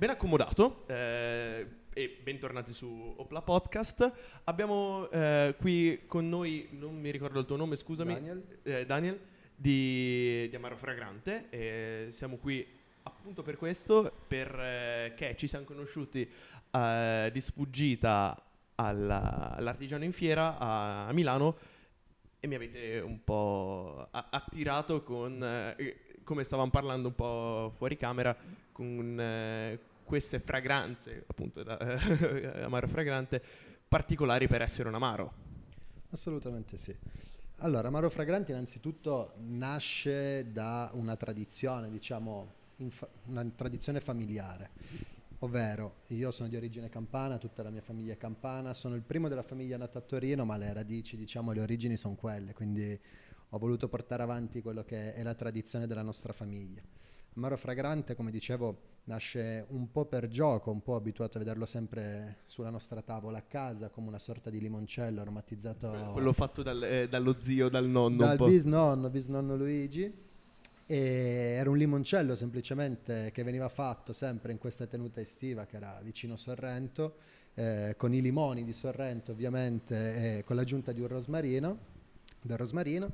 ben accomodato eh, e bentornati su Opla Podcast. Abbiamo eh, qui con noi, non mi ricordo il tuo nome, scusami, Daniel. eh, Daniel di, di Amaro Fragrante. E siamo qui appunto per questo, perché ci siamo conosciuti eh, di sfuggita alla- all'Artigiano in Fiera a, a Milano e mi avete un po' attirato con, eh, come stavamo parlando un po' fuori camera, con eh, queste fragranze, appunto, da, amaro fragrante, particolari per essere un amaro. Assolutamente sì. Allora, Amaro Fragrante innanzitutto nasce da una tradizione, diciamo, infa- una tradizione familiare, ovvero io sono di origine campana, tutta la mia famiglia è campana, sono il primo della famiglia nato a Torino, ma le radici, diciamo, le origini sono quelle, quindi ho voluto portare avanti quello che è la tradizione della nostra famiglia. Amaro Fragrante, come dicevo, nasce un po' per gioco, un po' abituato a vederlo sempre sulla nostra tavola a casa, come una sorta di limoncello aromatizzato Quello fatto dal- eh, dallo zio, dal nonno. dal bisnonno, bisnonno Luigi. E era un limoncello semplicemente che veniva fatto sempre in questa tenuta estiva che era vicino Sorrento, eh, con i limoni di Sorrento ovviamente e con l'aggiunta di un rosmarino, del rosmarino.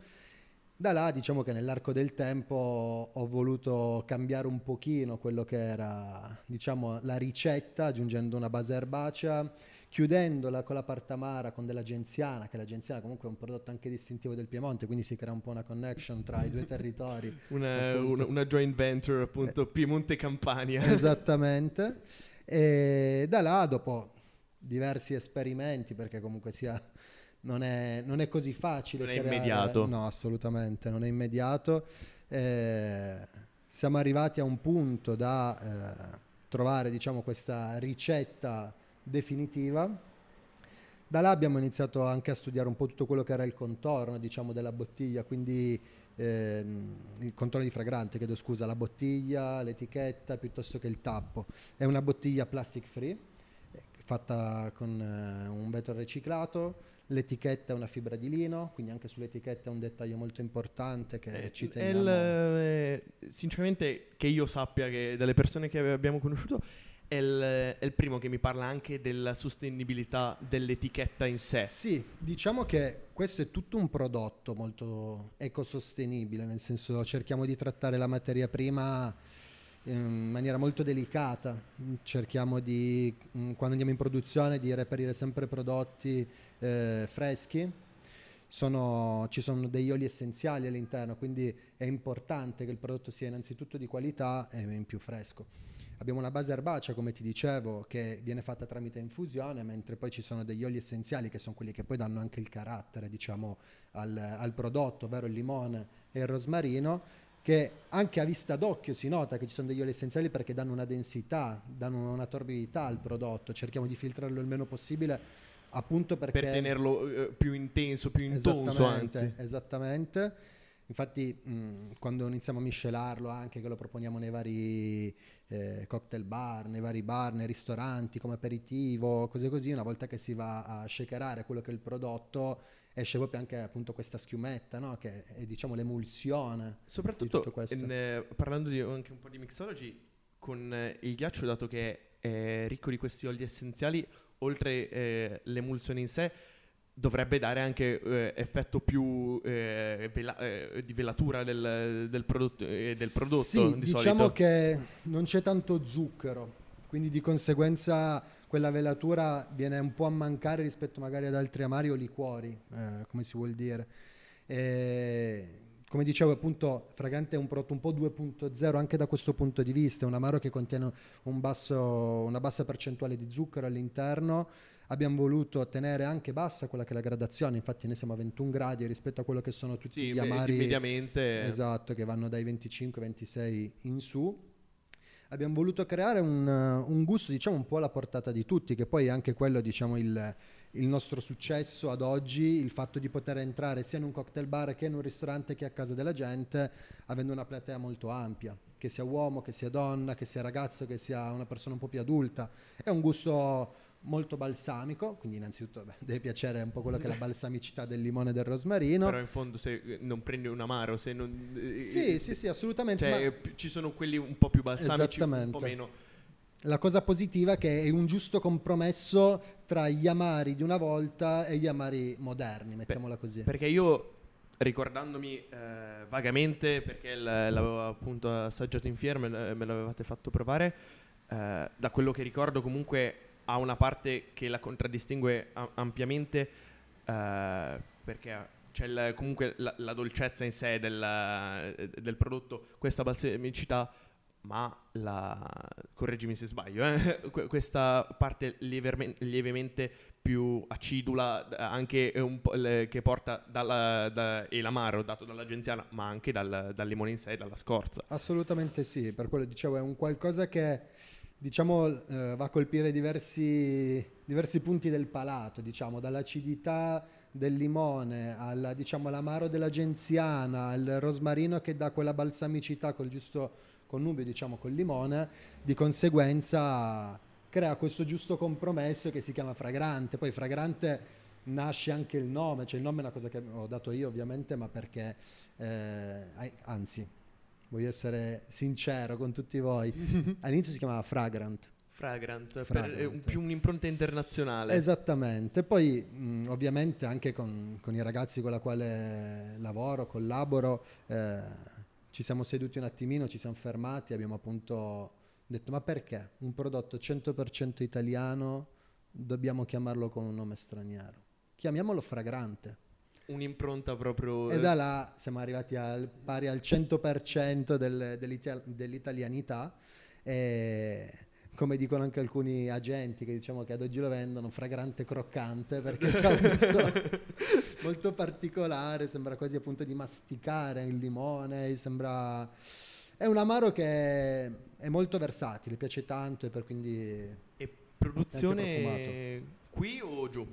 Da là diciamo che nell'arco del tempo ho voluto cambiare un pochino quello che era diciamo, la ricetta aggiungendo una base erbacea, chiudendola con la parte amara con della genziana, che la genziana comunque è un prodotto anche distintivo del Piemonte, quindi si crea un po' una connection tra i due territori. Una, una- una joint venture, appunto, Piemonte-Campania. Esattamente. E da là, dopo diversi esperimenti, perché comunque sia non è, non è così facile. Non è creare- immediato. No, assolutamente, non è immediato. Eh, siamo arrivati a un punto da eh, trovare, diciamo, questa ricetta definitiva. Da là abbiamo iniziato anche a studiare un po' tutto quello che era il contorno, diciamo, della bottiglia, quindi ehm, il contorno di fragrante, chiedo scusa, la bottiglia, l'etichetta piuttosto che il tappo. È una bottiglia plastic free, eh, fatta con eh, un vetro riciclato, l'etichetta è una fibra di lino, quindi anche sull'etichetta è un dettaglio molto importante che Eh, ci teniamo. il, eh, sinceramente, che io sappia che dalle persone che abbiamo conosciuto, è il, è il primo che mi parla anche della sostenibilità dell'etichetta in sé. Sì, diciamo che questo è tutto un prodotto molto ecosostenibile, nel senso cerchiamo di trattare la materia prima in maniera molto delicata, cerchiamo di, mm, quando andiamo in produzione, di reperire sempre prodotti eh, freschi. Sono- ci sono degli oli essenziali all'interno, quindi è importante che il prodotto sia innanzitutto di qualità e in più fresco. Abbiamo una base erbacea, come ti dicevo, che viene fatta tramite infusione, mentre poi ci sono degli oli essenziali che sono quelli che poi danno anche il carattere, diciamo, al, al prodotto, ovvero il limone e il rosmarino, che anche a vista d'occhio si nota che ci sono degli oli essenziali perché danno una densità, danno una torbidità al prodotto. Cerchiamo di filtrarlo il meno possibile, appunto perché Per tenerlo eh, più intenso, più intonso, anzi. esattamente. Infatti, mh, quando iniziamo a miscelarlo, anche che lo proponiamo nei vari eh, cocktail bar, nei vari bar, nei ristoranti, come aperitivo, cose così, una volta che si va a shakerare quello che è il prodotto, esce proprio anche appunto questa schiumetta, no? che è diciamo l'emulsione. Soprattutto, in, eh, parlando di, anche un po' di mixology, con eh, il ghiaccio, dato che è ricco di questi oli essenziali, oltre eh, l'emulsione in sé, dovrebbe dare anche eh, effetto più eh, vela- eh, di velatura del, del prodotto, eh, del prodotto Sì, di diciamo solito. che non c'è tanto zucchero, quindi di conseguenza quella velatura viene un po' a mancare rispetto magari ad altri amari o liquori, eh, come si vuol dire. E, come dicevo, appunto, Fragante è un prodotto un po' 2.0 anche da questo punto di vista, è un amaro che contiene un basso- una bassa percentuale di zucchero all'interno. Abbiamo voluto tenere anche bassa quella che è la gradazione, infatti noi siamo a 21 gradi rispetto a quello che sono tutti Sì, gli amari mediamente. Esatto, che vanno dai 25-26 in su. Abbiamo voluto creare un, uh, un gusto, diciamo, un po' alla portata di tutti, che poi è anche quello, diciamo, il, il nostro successo ad oggi, il fatto di poter entrare sia in un cocktail bar che in un ristorante che a casa della gente, avendo una platea molto ampia, che sia uomo, che sia donna, che sia ragazzo, che sia una persona un po' più adulta. È un gusto molto balsamico, quindi innanzitutto beh, deve piacere un po' quello che è la balsamicità del limone e del rosmarino. Però in fondo se eh, non prendi un amaro, se non... eh, Sì, eh, sì, sì, assolutamente. Cioè, ma- eh, ci sono quelli un po' più balsamici, un po' meno. la cosa positiva è che è un giusto compromesso tra gli amari di una volta e gli amari moderni, mettiamola così. Perché io, ricordandomi eh, vagamente, perché l'avevo appunto assaggiato in fiera, me l'avevate fatto provare, eh, da quello che ricordo comunque ha una parte che la contraddistingue a- ampiamente, eh, perché c'è il- comunque la, la dolcezza in sé del, del prodotto, questa balsamicità ma la, correggimi se sbaglio, eh, questa parte lievermen- lievemente più acidula, anche le, che porta dalla, da, e l'amaro dato dall'agenziana, ma anche dal, dal limone in sé, dalla scorza. Assolutamente sì, per quello dicevo è un qualcosa che diciamo eh, va a colpire diversi, diversi punti del palato, diciamo, dall'acidità del limone alla, diciamo, all'amaro dell'agenziana, al rosmarino che dà quella balsamicità col giusto connubio diciamo col limone, di conseguenza crea questo giusto compromesso che si chiama fragrante. Poi fragrante nasce anche il nome, cioè il nome è una cosa che ho dato io ovviamente, ma perché, eh, anzi, voglio essere sincero con tutti voi, all'inizio si chiamava Fragrant. Fragrant, Fragrant. Un, più un'impronta internazionale. Esattamente, poi mh, ovviamente anche con, con, i ragazzi con la quale lavoro, collaboro, eh, ci siamo seduti un attimino, ci siamo fermati, abbiamo appunto detto ma perché un prodotto 100% italiano dobbiamo chiamarlo con un nome straniero? Chiamiamolo fragrante. Un'impronta proprio... E da là siamo arrivati al, pari al 100% del, dell'italianità e come dicono anche alcuni agenti che diciamo che ad oggi lo vendono, fragrante croccante perché c'è un gusto molto particolare, sembra quasi appunto di masticare il limone, sembra... È un amaro che è molto versatile, piace tanto e per quindi... E produzione qui o giù?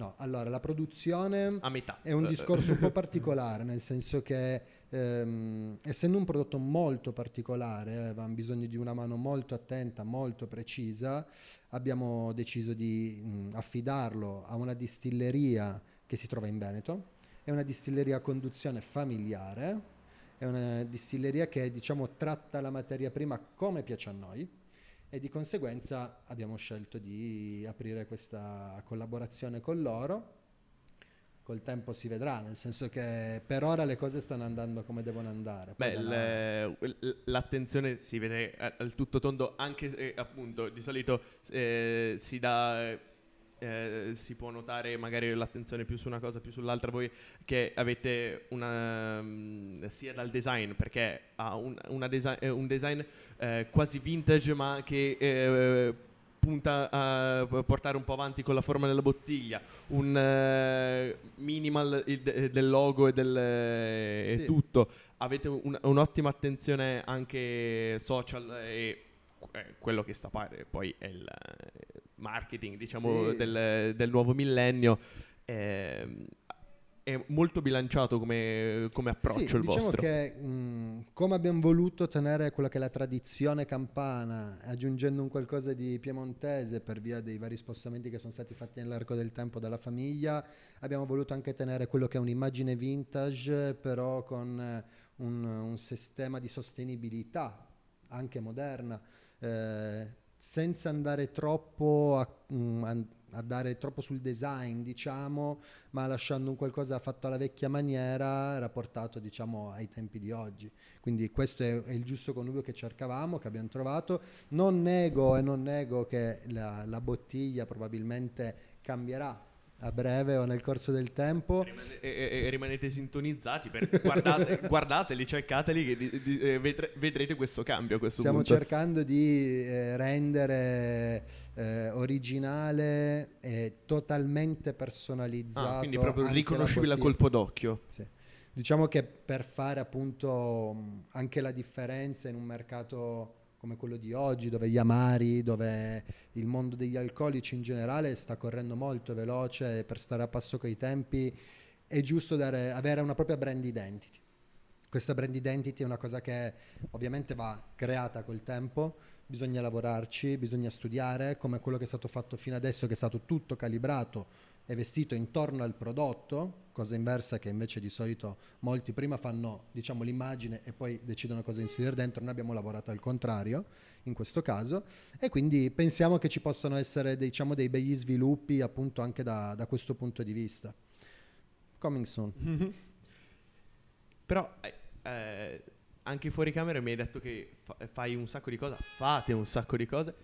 No, allora la produzione a metà. è un discorso un po' particolare, nel senso che ehm, essendo un prodotto molto particolare, eh, avevamo bisogno di una mano molto attenta, molto precisa, abbiamo deciso di mh, affidarlo a una distilleria che si trova in Veneto, è una distilleria a conduzione familiare, è una distilleria che diciamo tratta la materia prima come piace a noi e di conseguenza abbiamo scelto di aprire questa collaborazione con loro. Col tempo si vedrà, nel senso che per ora le cose stanno andando come devono andare. Beh, le, l'attenzione si vede al tutto tondo, anche se appunto di solito eh, si dà eh, si può notare magari l'attenzione più su una cosa più sull'altra voi che avete una um, sia dal design perché ha un, desi- eh, un design eh, quasi vintage ma che eh, punta a portare un po' avanti con la forma della bottiglia, un uh, minimal de- del logo e del sì. tutto. Avete un, un'ottima attenzione anche social e quello che sta pare poi è il eh, marketing diciamo sì. del, del, nuovo millennio eh, è molto bilanciato come, come approccio sì, il diciamo vostro che mh, come abbiamo voluto tenere quella che è la tradizione campana aggiungendo un qualcosa di piemontese per via dei vari spostamenti che sono stati fatti nell'arco del tempo dalla famiglia abbiamo voluto anche tenere quello che è un'immagine vintage però con un, un sistema di sostenibilità anche moderna eh, senza andare troppo a, mm, a, a, dare troppo sul design, diciamo, ma lasciando un qualcosa fatto alla vecchia maniera, rapportato, diciamo, ai tempi di oggi. Quindi questo è, è il giusto connubio che cercavamo, che abbiamo trovato. Non nego e non nego che la, la bottiglia probabilmente cambierà a breve o nel corso del tempo. Rimane, e, e, rimanete sintonizzati, guardate, guardateli, cercateli, di, di, eh, vedre, vedrete questo cambio. Questo Stiamo punto. cercando di eh, rendere eh, originale e totalmente personalizzato. Ah, quindi proprio riconoscibile a colpo d'occhio. Sì. Diciamo che per fare appunto anche la differenza in un mercato come quello di oggi, dove gli amari, dove il mondo degli alcolici in generale sta correndo molto veloce per stare a passo coi tempi, è giusto dare, avere una propria brand identity. questa brand identity è una cosa che ovviamente va creata col tempo, bisogna lavorarci, bisogna studiare, come quello che è stato fatto fino adesso, che è stato tutto calibrato e vestito intorno al prodotto, cosa inversa che invece di solito molti prima fanno diciamo, l'immagine e poi decidono cosa inserire dentro, noi abbiamo lavorato al contrario in questo caso e quindi pensiamo che ci possano essere diciamo, dei begli sviluppi appunto anche da, da questo punto di vista. Coming soon. Mm-hmm. Però eh, eh, anche fuori camera mi hai detto che fa- fai un sacco di cose, fate un sacco di cose,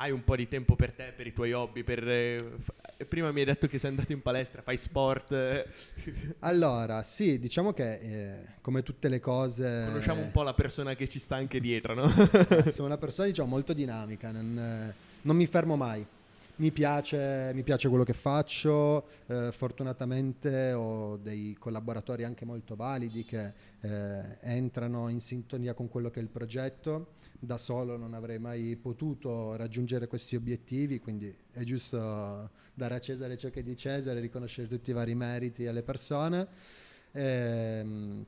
hai un po' di tempo per te, per i tuoi hobby, per, eh, f- prima mi hai detto che sei andato in palestra, fai sport. Eh. allora, sì, diciamo che eh, come tutte le cose... Conosciamo un po' la persona che ci sta anche dietro, no? Sono una persona diciamo molto dinamica, non, non mi fermo mai mi piace, mi piace quello che faccio, eh, fortunatamente ho dei collaboratori anche molto validi che eh, entrano in sintonia con quello che è il progetto. Da solo non avrei mai potuto raggiungere questi obiettivi, quindi è giusto dare a Cesare ciò che è di Cesare, riconoscere tutti i vari meriti alle persone. Ehm,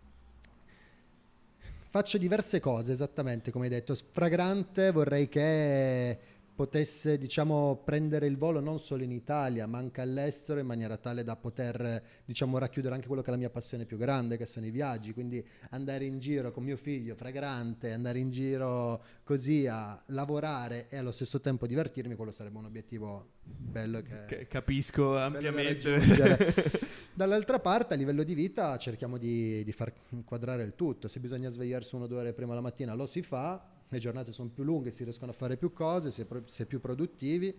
faccio diverse cose, esattamente come hai detto. Fragrante vorrei che potesse diciamo, prendere il volo non solo in Italia ma anche all'estero in maniera tale da poter diciamo, racchiudere anche quello che è la mia passione più grande che sono i viaggi. Quindi andare in giro con mio figlio fragrante andare in giro così a lavorare e allo stesso tempo divertirmi quello sarebbe un obiettivo bello che, che capisco ampiamente. dall'altra parte a livello di vita cerchiamo di, di far inquadrare il tutto. Se bisogna svegliarsi una o due ore prima la mattina lo si fa le giornate sono più lunghe, si riescono a fare più cose, si è, pro- si è più produttivi.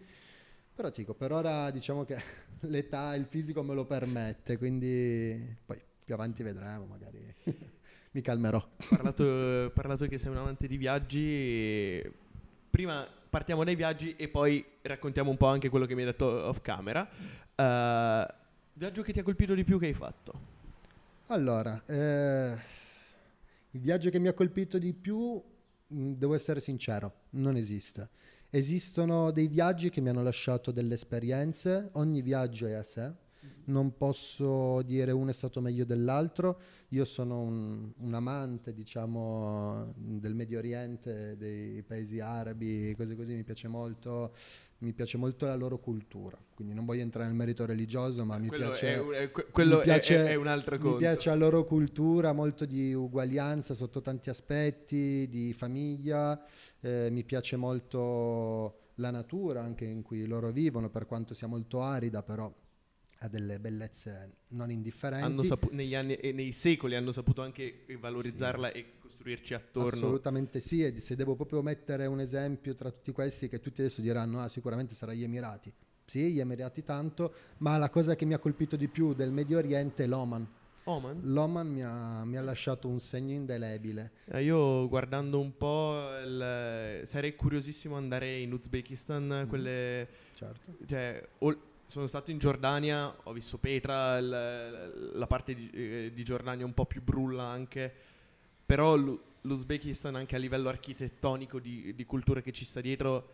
Però dico, per ora diciamo che l'età, il fisico me lo permette, quindi poi più avanti vedremo, magari mi calmerò. Parlato, parlato che sei un amante di viaggi, prima partiamo dai viaggi e poi raccontiamo un po' anche quello che mi hai detto off camera. Uh, viaggio che ti ha colpito di più che hai fatto? Allora, eh, il viaggio che mi ha colpito di più devo essere sincero, non esiste. Esistono dei viaggi che mi hanno lasciato delle esperienze, ogni viaggio è a sé, non posso dire uno è stato meglio dell'altro, io sono un, un, amante diciamo del Medio Oriente, dei paesi arabi, cose così, mi piace molto, mi piace molto la loro cultura, quindi non voglio entrare nel merito religioso, ma mi piace, è, è, quello mi piace, è, è, un altro conto. Mi piace la loro cultura, molto di uguaglianza sotto tanti aspetti, di famiglia, eh, mi piace molto la natura anche in cui loro vivono, per quanto sia molto arida, però ha delle bellezze non indifferenti. Sapu- negli anni e nei secoli hanno saputo anche valorizzarla sì. e costruirci attorno. Assolutamente sì, e se devo proprio mettere un esempio tra tutti questi che tutti adesso diranno ah sicuramente sarà gli Emirati. Sì, gli Emirati tanto, ma la cosa che mi ha colpito di più del Medio Oriente è l'Oman. Oman? L'Oman mi ha, mi ha, lasciato un segno indelebile. Eh, io guardando un po' il, sarei curiosissimo andare in Uzbekistan, mm. quelle... Certo. Cioè, o, sono stato in Giordania, ho visto Petra, l, la parte di, eh, di, Giordania un po' più brulla anche, però l'Uzbekistan anche a livello architettonico di, di cultura che ci sta dietro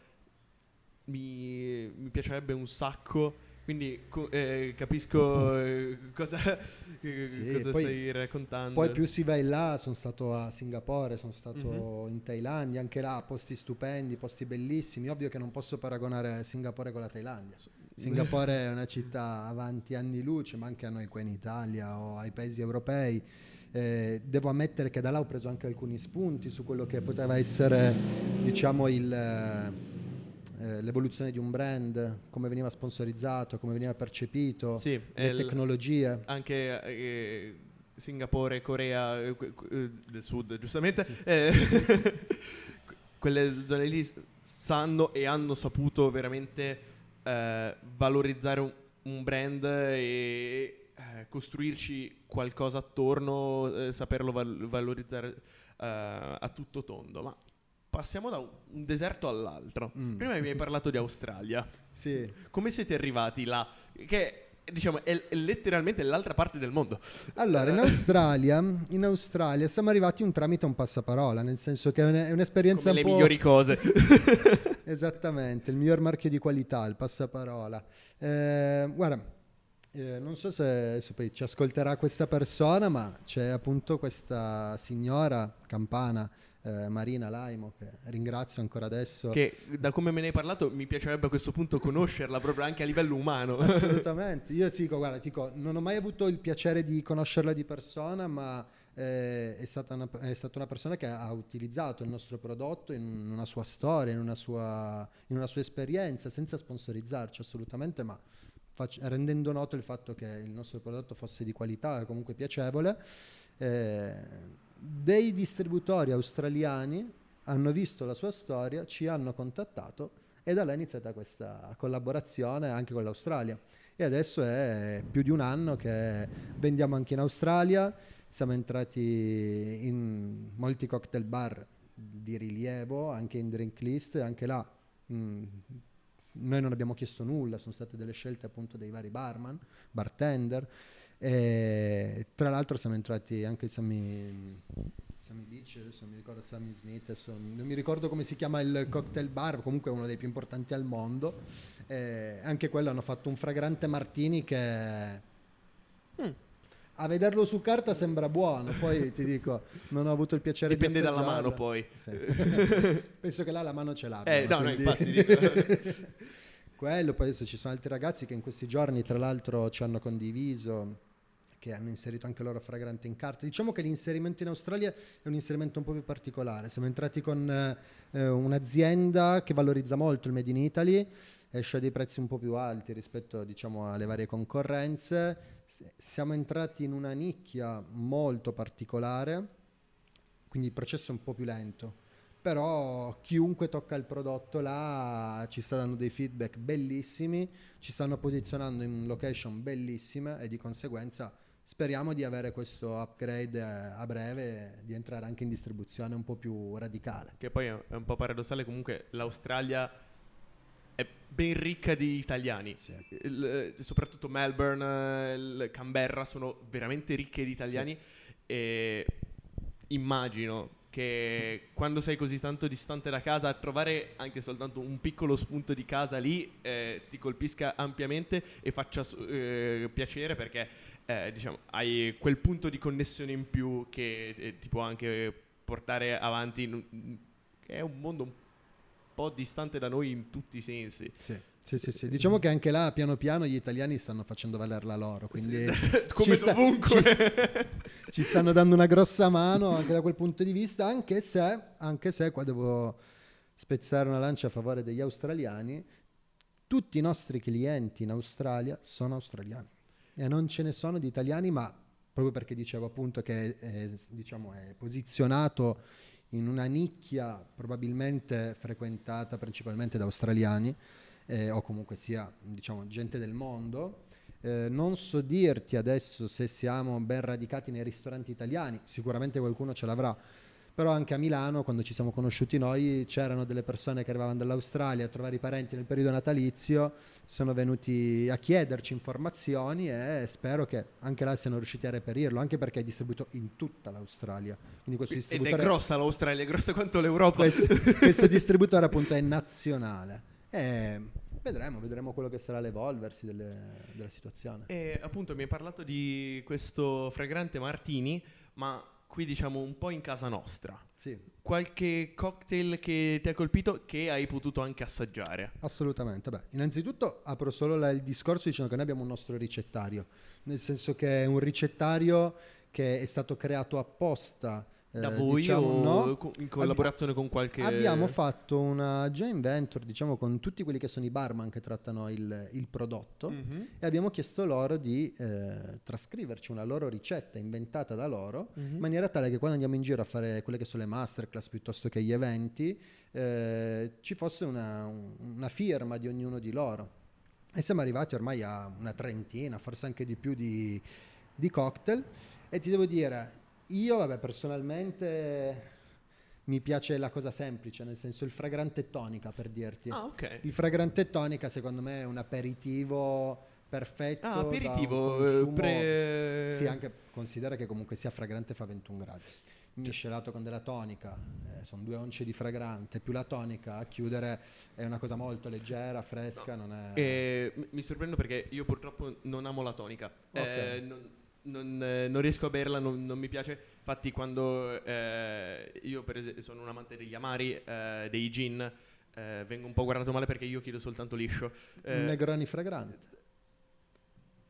mi, mi piacerebbe un sacco quindi co- eh, capisco eh, cosa, eh, sì, cosa poi, stai raccontando. Poi più si va in là, sono stato a Singapore, sono stato mm-hmm. in Thailandia, anche là posti stupendi, posti bellissimi. Ovvio che non posso paragonare Singapore con la Thailandia. Singapore è una città avanti anni luce, ma anche a noi qua in Italia o ai paesi europei. Eh, devo ammettere che da là ho preso anche alcuni spunti su quello che poteva essere diciamo, il, eh, l'evoluzione di un brand, come veniva sponsorizzato, come veniva percepito, sì, le tecnologie. anche eh, Singapore, Corea eh, eh, del Sud, giustamente, sì. Eh, quelle zone lì sanno e hanno saputo veramente valorizzare un, un, brand e costruirci qualcosa attorno, saperlo val- valorizzare a tutto tondo. Ma passiamo da un deserto all'altro. Mm. Prima mi hai parlato di Australia. Sì. Come siete arrivati là? Che diciamo è, è, letteralmente l'altra parte del mondo. Allora, in Australia, in Australia siamo arrivati un tramite un passaparola, nel senso che è, un'esperienza Come un le po'... migliori cose. Esattamente, il miglior marchio di qualità, il passaparola. Eh, guarda, Eh, non so se, se poi ci ascolterà questa persona, ma c'è appunto questa signora campana, eh, Marina Laimo, che ringrazio ancora adesso. Che da come me ne hai parlato mi piacerebbe a questo punto conoscerla proprio anche a livello umano. Assolutamente, io ti dico, guarda, ti dico, non ho mai avuto il piacere di conoscerla di persona, ma eh, è, stata una, è, stata una, persona che ha utilizzato il nostro prodotto in una sua storia, in una sua, in una sua esperienza, senza sponsorizzarci assolutamente, ma fac- rendendo noto il fatto che il nostro prodotto fosse di qualità e comunque piacevole. Eh, dei distributori australiani hanno visto la sua storia, ci hanno contattato e da là è iniziata questa collaborazione anche con l'Australia. E adesso è più di un anno che vendiamo anche in Australia, siamo entrati in molti cocktail bar di rilievo, anche in drink list, anche là mh, mm, noi non abbiamo chiesto nulla, sono state delle scelte appunto dei vari barman, bartender. E tra l'altro siamo entrati anche Sammy, Sammy Beach, adesso mi ricordo Sammy Smith, adesso non mi ricordo come si chiama il cocktail bar, comunque uno dei più importanti al mondo. E anche quello hanno fatto un fragrante martini che... Mm a vederlo su carta sembra buono, poi ti dico, non ho avuto il piacere Dipende di Dipende dalla mano poi. Sì. Penso che là la mano ce l'abbia. Eh, no, quindi... no, infatti. Quello, poi adesso ci sono altri ragazzi che in questi giorni tra l'altro ci hanno condiviso che hanno inserito anche loro fragrante in carta. Diciamo che l'inserimento in Australia è un inserimento un po' più particolare. Siamo entrati con eh, un'azienda che valorizza molto il Made in Italy, esce a dei prezzi un po' più alti rispetto diciamo, alle varie concorrenze siamo entrati in una nicchia molto particolare, quindi il processo è un po' più lento. Però chiunque tocca il prodotto là ci sta dando dei feedback bellissimi, ci stanno posizionando in location bellissime e di conseguenza speriamo di avere questo upgrade a breve, di entrare anche in distribuzione un po' più radicale. Che poi è un po' paradossale, comunque l'Australia ben ricca di italiani. Sì. Il, soprattutto Melbourne, il Canberra sono veramente ricche di italiani sì. e immagino che quando sei così tanto distante da casa trovare anche soltanto un piccolo spunto di casa lì eh, ti colpisca ampiamente e faccia eh, piacere perché eh, diciamo, hai quel punto di connessione in più che eh, ti può anche portare avanti in, che è un mondo un po' po' distante da noi in tutti i sensi. Sì. Sì, sì, sì, diciamo che anche là piano piano gli italiani stanno facendo valer la loro, quindi sì, come ci, sta, ci, ci, stanno dando una grossa mano anche da quel punto di vista, anche se, anche se qua devo spezzare una lancia a favore degli australiani, tutti i nostri clienti in Australia sono australiani e non ce ne sono di italiani, ma proprio perché dicevo appunto che è, diciamo, è posizionato in una nicchia probabilmente frequentata principalmente da australiani eh, o comunque sia diciamo, gente del mondo. Eh, non so dirti adesso se siamo ben radicati nei ristoranti italiani, sicuramente qualcuno ce l'avrà, però anche a Milano quando ci siamo conosciuti noi c'erano delle persone che arrivavano dall'Australia a trovare i parenti nel periodo natalizio, sono venuti a chiederci informazioni e spero che anche là siano riusciti a reperirlo, anche perché è distribuito in tutta l'Australia. Quindi questo distributore... Ed è grossa l'Australia, è grossa quanto l'Europa. Questo, questo distributore appunto è nazionale. E vedremo, vedremo quello che sarà l'evolversi delle, della situazione. E appunto mi hai parlato di questo fragrante Martini, ma qui diciamo un po' in casa nostra. Sì. Qualche cocktail che ti ha colpito che hai potuto anche assaggiare? Assolutamente. Beh, innanzitutto apro solo la, il discorso dicendo che noi abbiamo un nostro ricettario, nel senso che è un ricettario che è stato creato apposta da eh, voi diciamo, o no? in collaborazione Abbi- con qualche... Abbiamo fatto una joint venture, diciamo, con tutti quelli che sono i barman che trattano il, il prodotto mm-hmm. e abbiamo chiesto loro di eh, trascriverci una loro ricetta inventata da loro mm-hmm. in maniera tale che quando andiamo in giro a fare quelle che sono le masterclass piuttosto che gli eventi eh, ci fosse una, una firma di ognuno di loro. E siamo arrivati ormai a una trentina, forse anche di più di, di cocktail e ti devo dire io, vabbè, personalmente mi piace la cosa semplice, nel senso il fragrante tonica per dirti. Ah, ok. Il fragrante tonica secondo me è un aperitivo perfetto. Ah, aperitivo, eh, pre... Sì, anche considera che comunque sia fragrante fa 21 gradi. miscelato con della tonica, eh, sono due once di fragrante, più la tonica a chiudere è una cosa molto leggera, fresca, No. non è... Eh, mi sorprendo perché io purtroppo non amo la tonica. Ok. Eh, non, non, eh, non riesco a berla, non, non mi piace. Infatti, quando eh, io per esempio sono un amante degli amari, eh, dei gin, eh, vengo un po' guardato male perché io chiedo soltanto liscio. Eh, Negroni fragrante.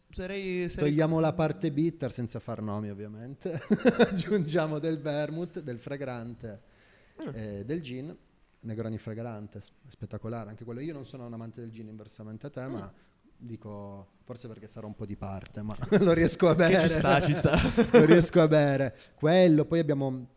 sarei, sarei- Togliamo la parte bitter senza far nomi ovviamente, aggiungiamo del vermouth, del fragrante, eh, del gin, Negroni fragrante, spettacolare, anche quello. Io non sono un amante del gin inversamente a te, ma dico forse perché sarò un po' di parte, ma lo riesco a Che bere. ci sta, ci sta. lo riesco a bere. Quello, poi abbiamo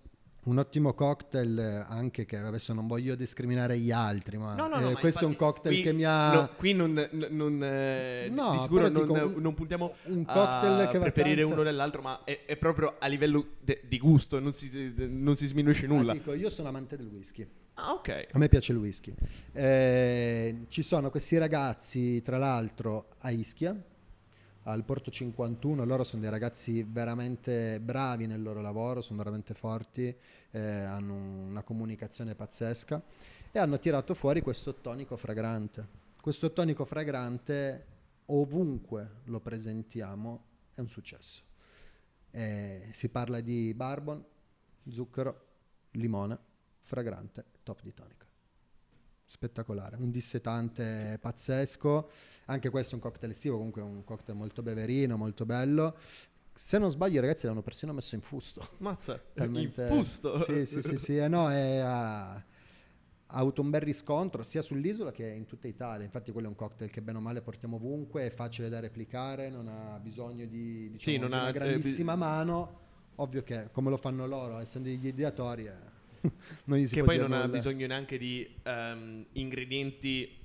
un ottimo cocktail eh, anche che adesso non voglio discriminare gli altri, ma, No, no, no, eh, ma questo è un cocktail qui- che mi ha... no, qui non, non, eh, No, di sicuro non, dico, non puntiamo un a cocktail che va preferire tanto- uno dell'altro, ma è, è proprio a livello de- di gusto, non si, non si sminuisce Ah, nulla. dico, io sono amante del whisky. Ah, ok. A me piace il whisky. Eh, ci sono questi ragazzi, tra l'altro, a Ischia, al Porto 51. Loro sono dei ragazzi veramente bravi nel loro lavoro, sono veramente forti, eh, hanno una comunicazione pazzesca e hanno tirato fuori questo tonico fragrante. Questo tonico fragrante, ovunque lo presentiamo, è un successo. Eh, si parla di barbon, zucchero, limone, fragrante, top di tonica. Spettacolare, un dissetante pazzesco, anche questo è un cocktail estivo, comunque è un cocktail molto beverino, molto bello. Se non sbaglio i ragazzi l'hanno persino messo in fusto. Mazza, Talmente- in fusto. Sì, sì, sì, sì, eh, no, è, ha, ha avuto un bel riscontro sia sull'isola che in tutta Italia. Infatti quello è un cocktail che bene o male portiamo ovunque, è facile da replicare, non ha bisogno di, diciamo, Sì, non di una ha, eh, grandissima mano. Ovvio che come lo fanno loro, essendo gli ideatori, eh, non gli si che poi non ha nulla. bisogno neanche di ehm, ingredienti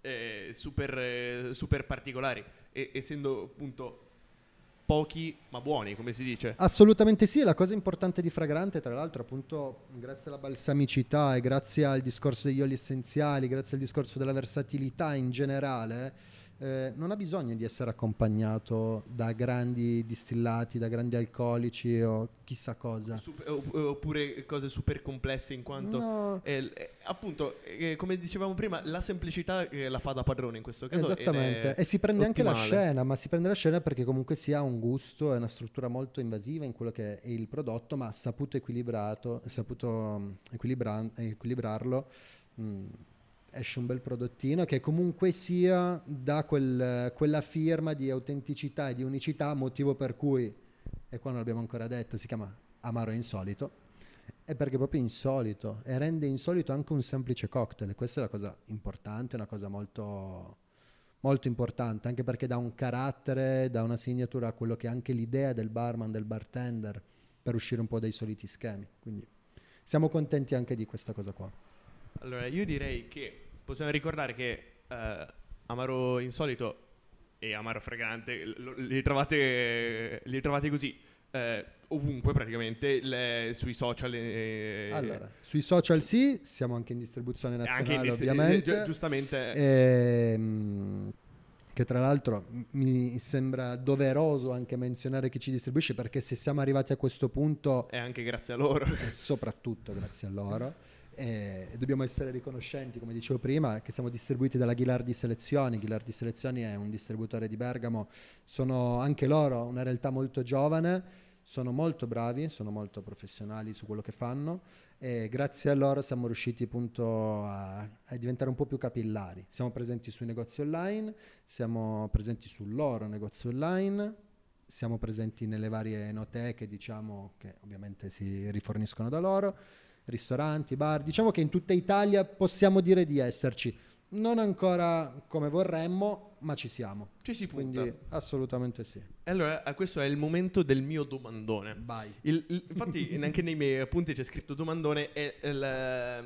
eh, super, eh, super particolari, e- essendo appunto pochi ma buoni, come si dice. Assolutamente sì, la cosa importante di Fragrante, tra l'altro, appunto, grazie alla balsamicità e grazie al discorso degli oli essenziali, grazie al discorso della versatilità in generale, eh, non ha bisogno di essere accompagnato da grandi distillati, da grandi alcolici o chissà cosa. Sup- opp- oppure cose super complesse in quanto No, eh, eh, appunto eh, come dicevamo prima la semplicità eh, la fa da padrone in questo caso Esattamente, e si prende anche la ottimale. scena, ma si prende la scena perché comunque si ha un gusto e una struttura molto invasiva in quello che è il prodotto, ma saputo equilibrato, saputo mm, equilibra- equilibrarlo, mm, esce un bel prodottino che comunque sia da quel- quella firma di autenticità e di unicità, motivo per cui, e qua non l'abbiamo ancora detto, si chiama Amaro Insolito, è perché è proprio insolito e rende insolito anche un semplice cocktail. Questa è la cosa importante, una cosa molto, molto importante, anche perché dà un carattere, dà una signatura a quello che è anche l'idea del barman, del bartender, per uscire un po' dai soliti schemi. Quindi siamo contenti anche di questa cosa qua. Allora io direi che possiamo ricordare che eh, Amaro Insolito e Amaro Fragante lo- li trovate li trovate così eh, ovunque praticamente le- sui social eh, Allora, sui social sì, siamo anche in distribuzione anche nazionale in dist- ovviamente. gi- giustamente Ehm, che tra l'altro m- mi sembra doveroso anche menzionare chi ci distribuisce perché se siamo arrivati a questo punto è anche grazie a loro è soprattutto grazie a loro e dobbiamo essere riconoscenti come dicevo prima che siamo distribuiti dalla Ghilardi Selezioni. Ghilardi Selezioni è un distributore di Bergamo. Sono anche loro una realtà molto giovane sono molto bravi, sono molto professionali su quello che fanno e grazie a loro siamo riusciti appunto a, a diventare un po' più capillari. Siamo presenti sui negozi online, siamo presenti sul loro negozio online, siamo presenti nelle varie enoteche, diciamo, che ovviamente si riforniscono da loro, ristoranti, bar, diciamo che in tutta Italia possiamo dire di esserci. Non ancora come vorremmo, ma ci siamo. ci si punta Quindi assolutamente sì. E allora eh, questo è il momento del mio domandone Vai. Il- il- infatti neanche nei miei appunti c'è scritto domandone è la,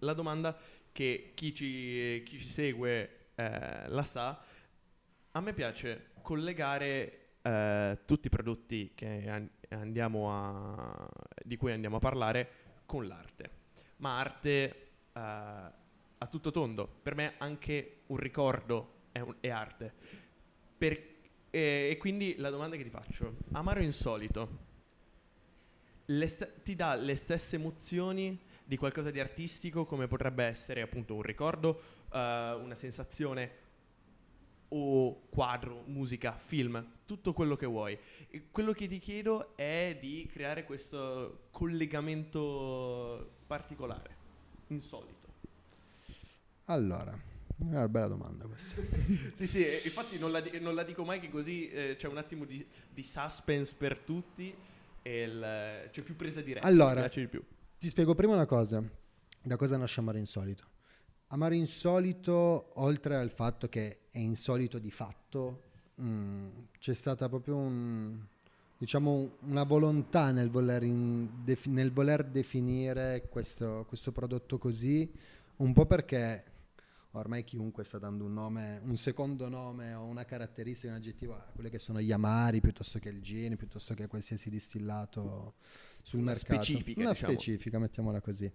la domanda che chi ci, chi ci segue eh, la sa a me piace collegare eh, tutti i prodotti andiamo a, di cui andiamo a parlare con l'arte. Ma arte eh, a tutto tondo per me anche un ricordo è, un- è arte. Per- e, e quindi la domanda che ti faccio amaro insolito st- ti dà le stesse emozioni di qualcosa di artistico come potrebbe essere appunto un ricordo, uh, una sensazione o quadro, musica, film, tutto quello che vuoi. E quello che ti chiedo è di creare questo collegamento particolare, insolito. Allora, è una bella domanda questa. sì, sì, infatti non la, non la, dico mai che così eh, c'è un attimo di, di, suspense per tutti e il, c'è più presa diretta. Allora, ti spiego prima una cosa. Da cosa nasce Amare Insolito? Amare Insolito, oltre al fatto che è insolito di fatto, mh, mm, c'è stata proprio un, diciamo, una volontà nel voler, defi- nel voler definire questo, questo prodotto così, un po' perché ormai chiunque sta dando un nome, un secondo nome o una caratteristica, un aggettivo a quelle che sono gli amari piuttosto che il gin, piuttosto che qualsiasi distillato sul una mercato. Specifica, una diciamo. specifica, mettiamola così.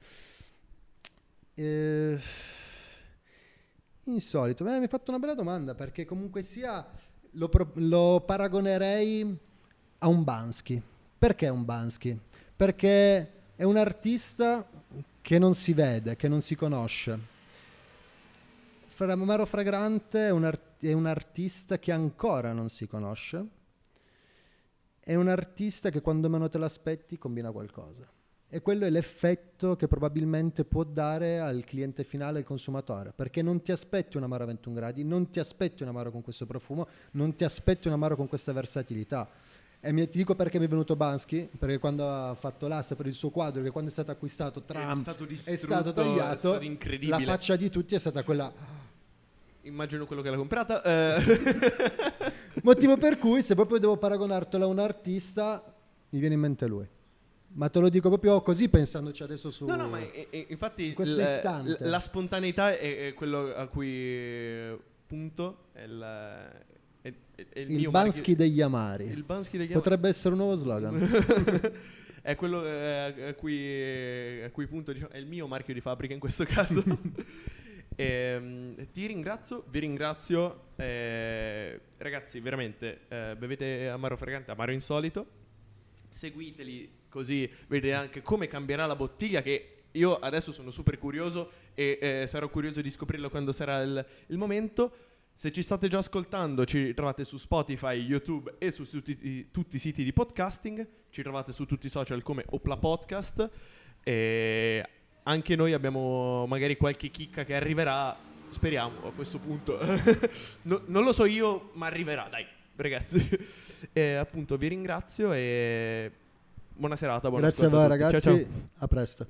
Eh, insolito, Beh, mi hai fatto una bella domanda perché comunque sia lo, pro- lo paragonerei a un Bansky. Perché un Bansky? Perché è un artista che non si vede, che non si conosce Maro Fragrante è un, art- è un artista che ancora non si conosce, è un artista che quando meno te l'aspetti combina qualcosa. E quello è l'effetto che probabilmente può dare al cliente finale, al consumatore, perché non ti aspetti un amaro a 21 gradi, non ti aspetti un amaro con questo profumo, non ti aspetti un amaro con questa versatilità. E mi, ti dico perché mi è venuto Bansky, perché quando ha fatto l'asta per il suo quadro, che quando è stato acquistato Trump è stato, è stato tagliato, è stato la faccia di tutti è stata quella Immagino quello che l'ha comprata. Eh. Motivo per cui, se proprio devo paragonartelo a un artista, mi viene in mente lui. Ma te lo dico proprio così pensandoci adesso su... No, no, ma è, è, infatti questo l- istante. L- la spontaneità è, è, quello a cui punto, è, il, il, il Bansky degli Amari. Il Bansky degli Amari. Potrebbe essere un nuovo slogan. è quello eh, a, cui, a cui punto, diciamo, è il mio marchio di fabbrica in questo caso. E, ehm, ti ringrazio, vi ringrazio. Eh, ragazzi, veramente, eh, bevete Amaro Fragante, Amaro Insolito. Seguiteli così vedete anche come cambierà la bottiglia che io adesso sono super curioso e eh, sarò curioso di scoprirlo quando sarà il, il, momento. Se ci state già ascoltando, ci trovate su Spotify, YouTube e su tutti, tutti i siti di podcasting. Ci trovate su tutti i social come Opla Podcast. E anche noi abbiamo magari qualche chicca che arriverà, speriamo a questo punto. no, non lo so io, ma arriverà, dai, ragazzi. e appunto vi ringrazio e buona serata, buona Grazie a voi ragazzi, ciao, ciao. a presto.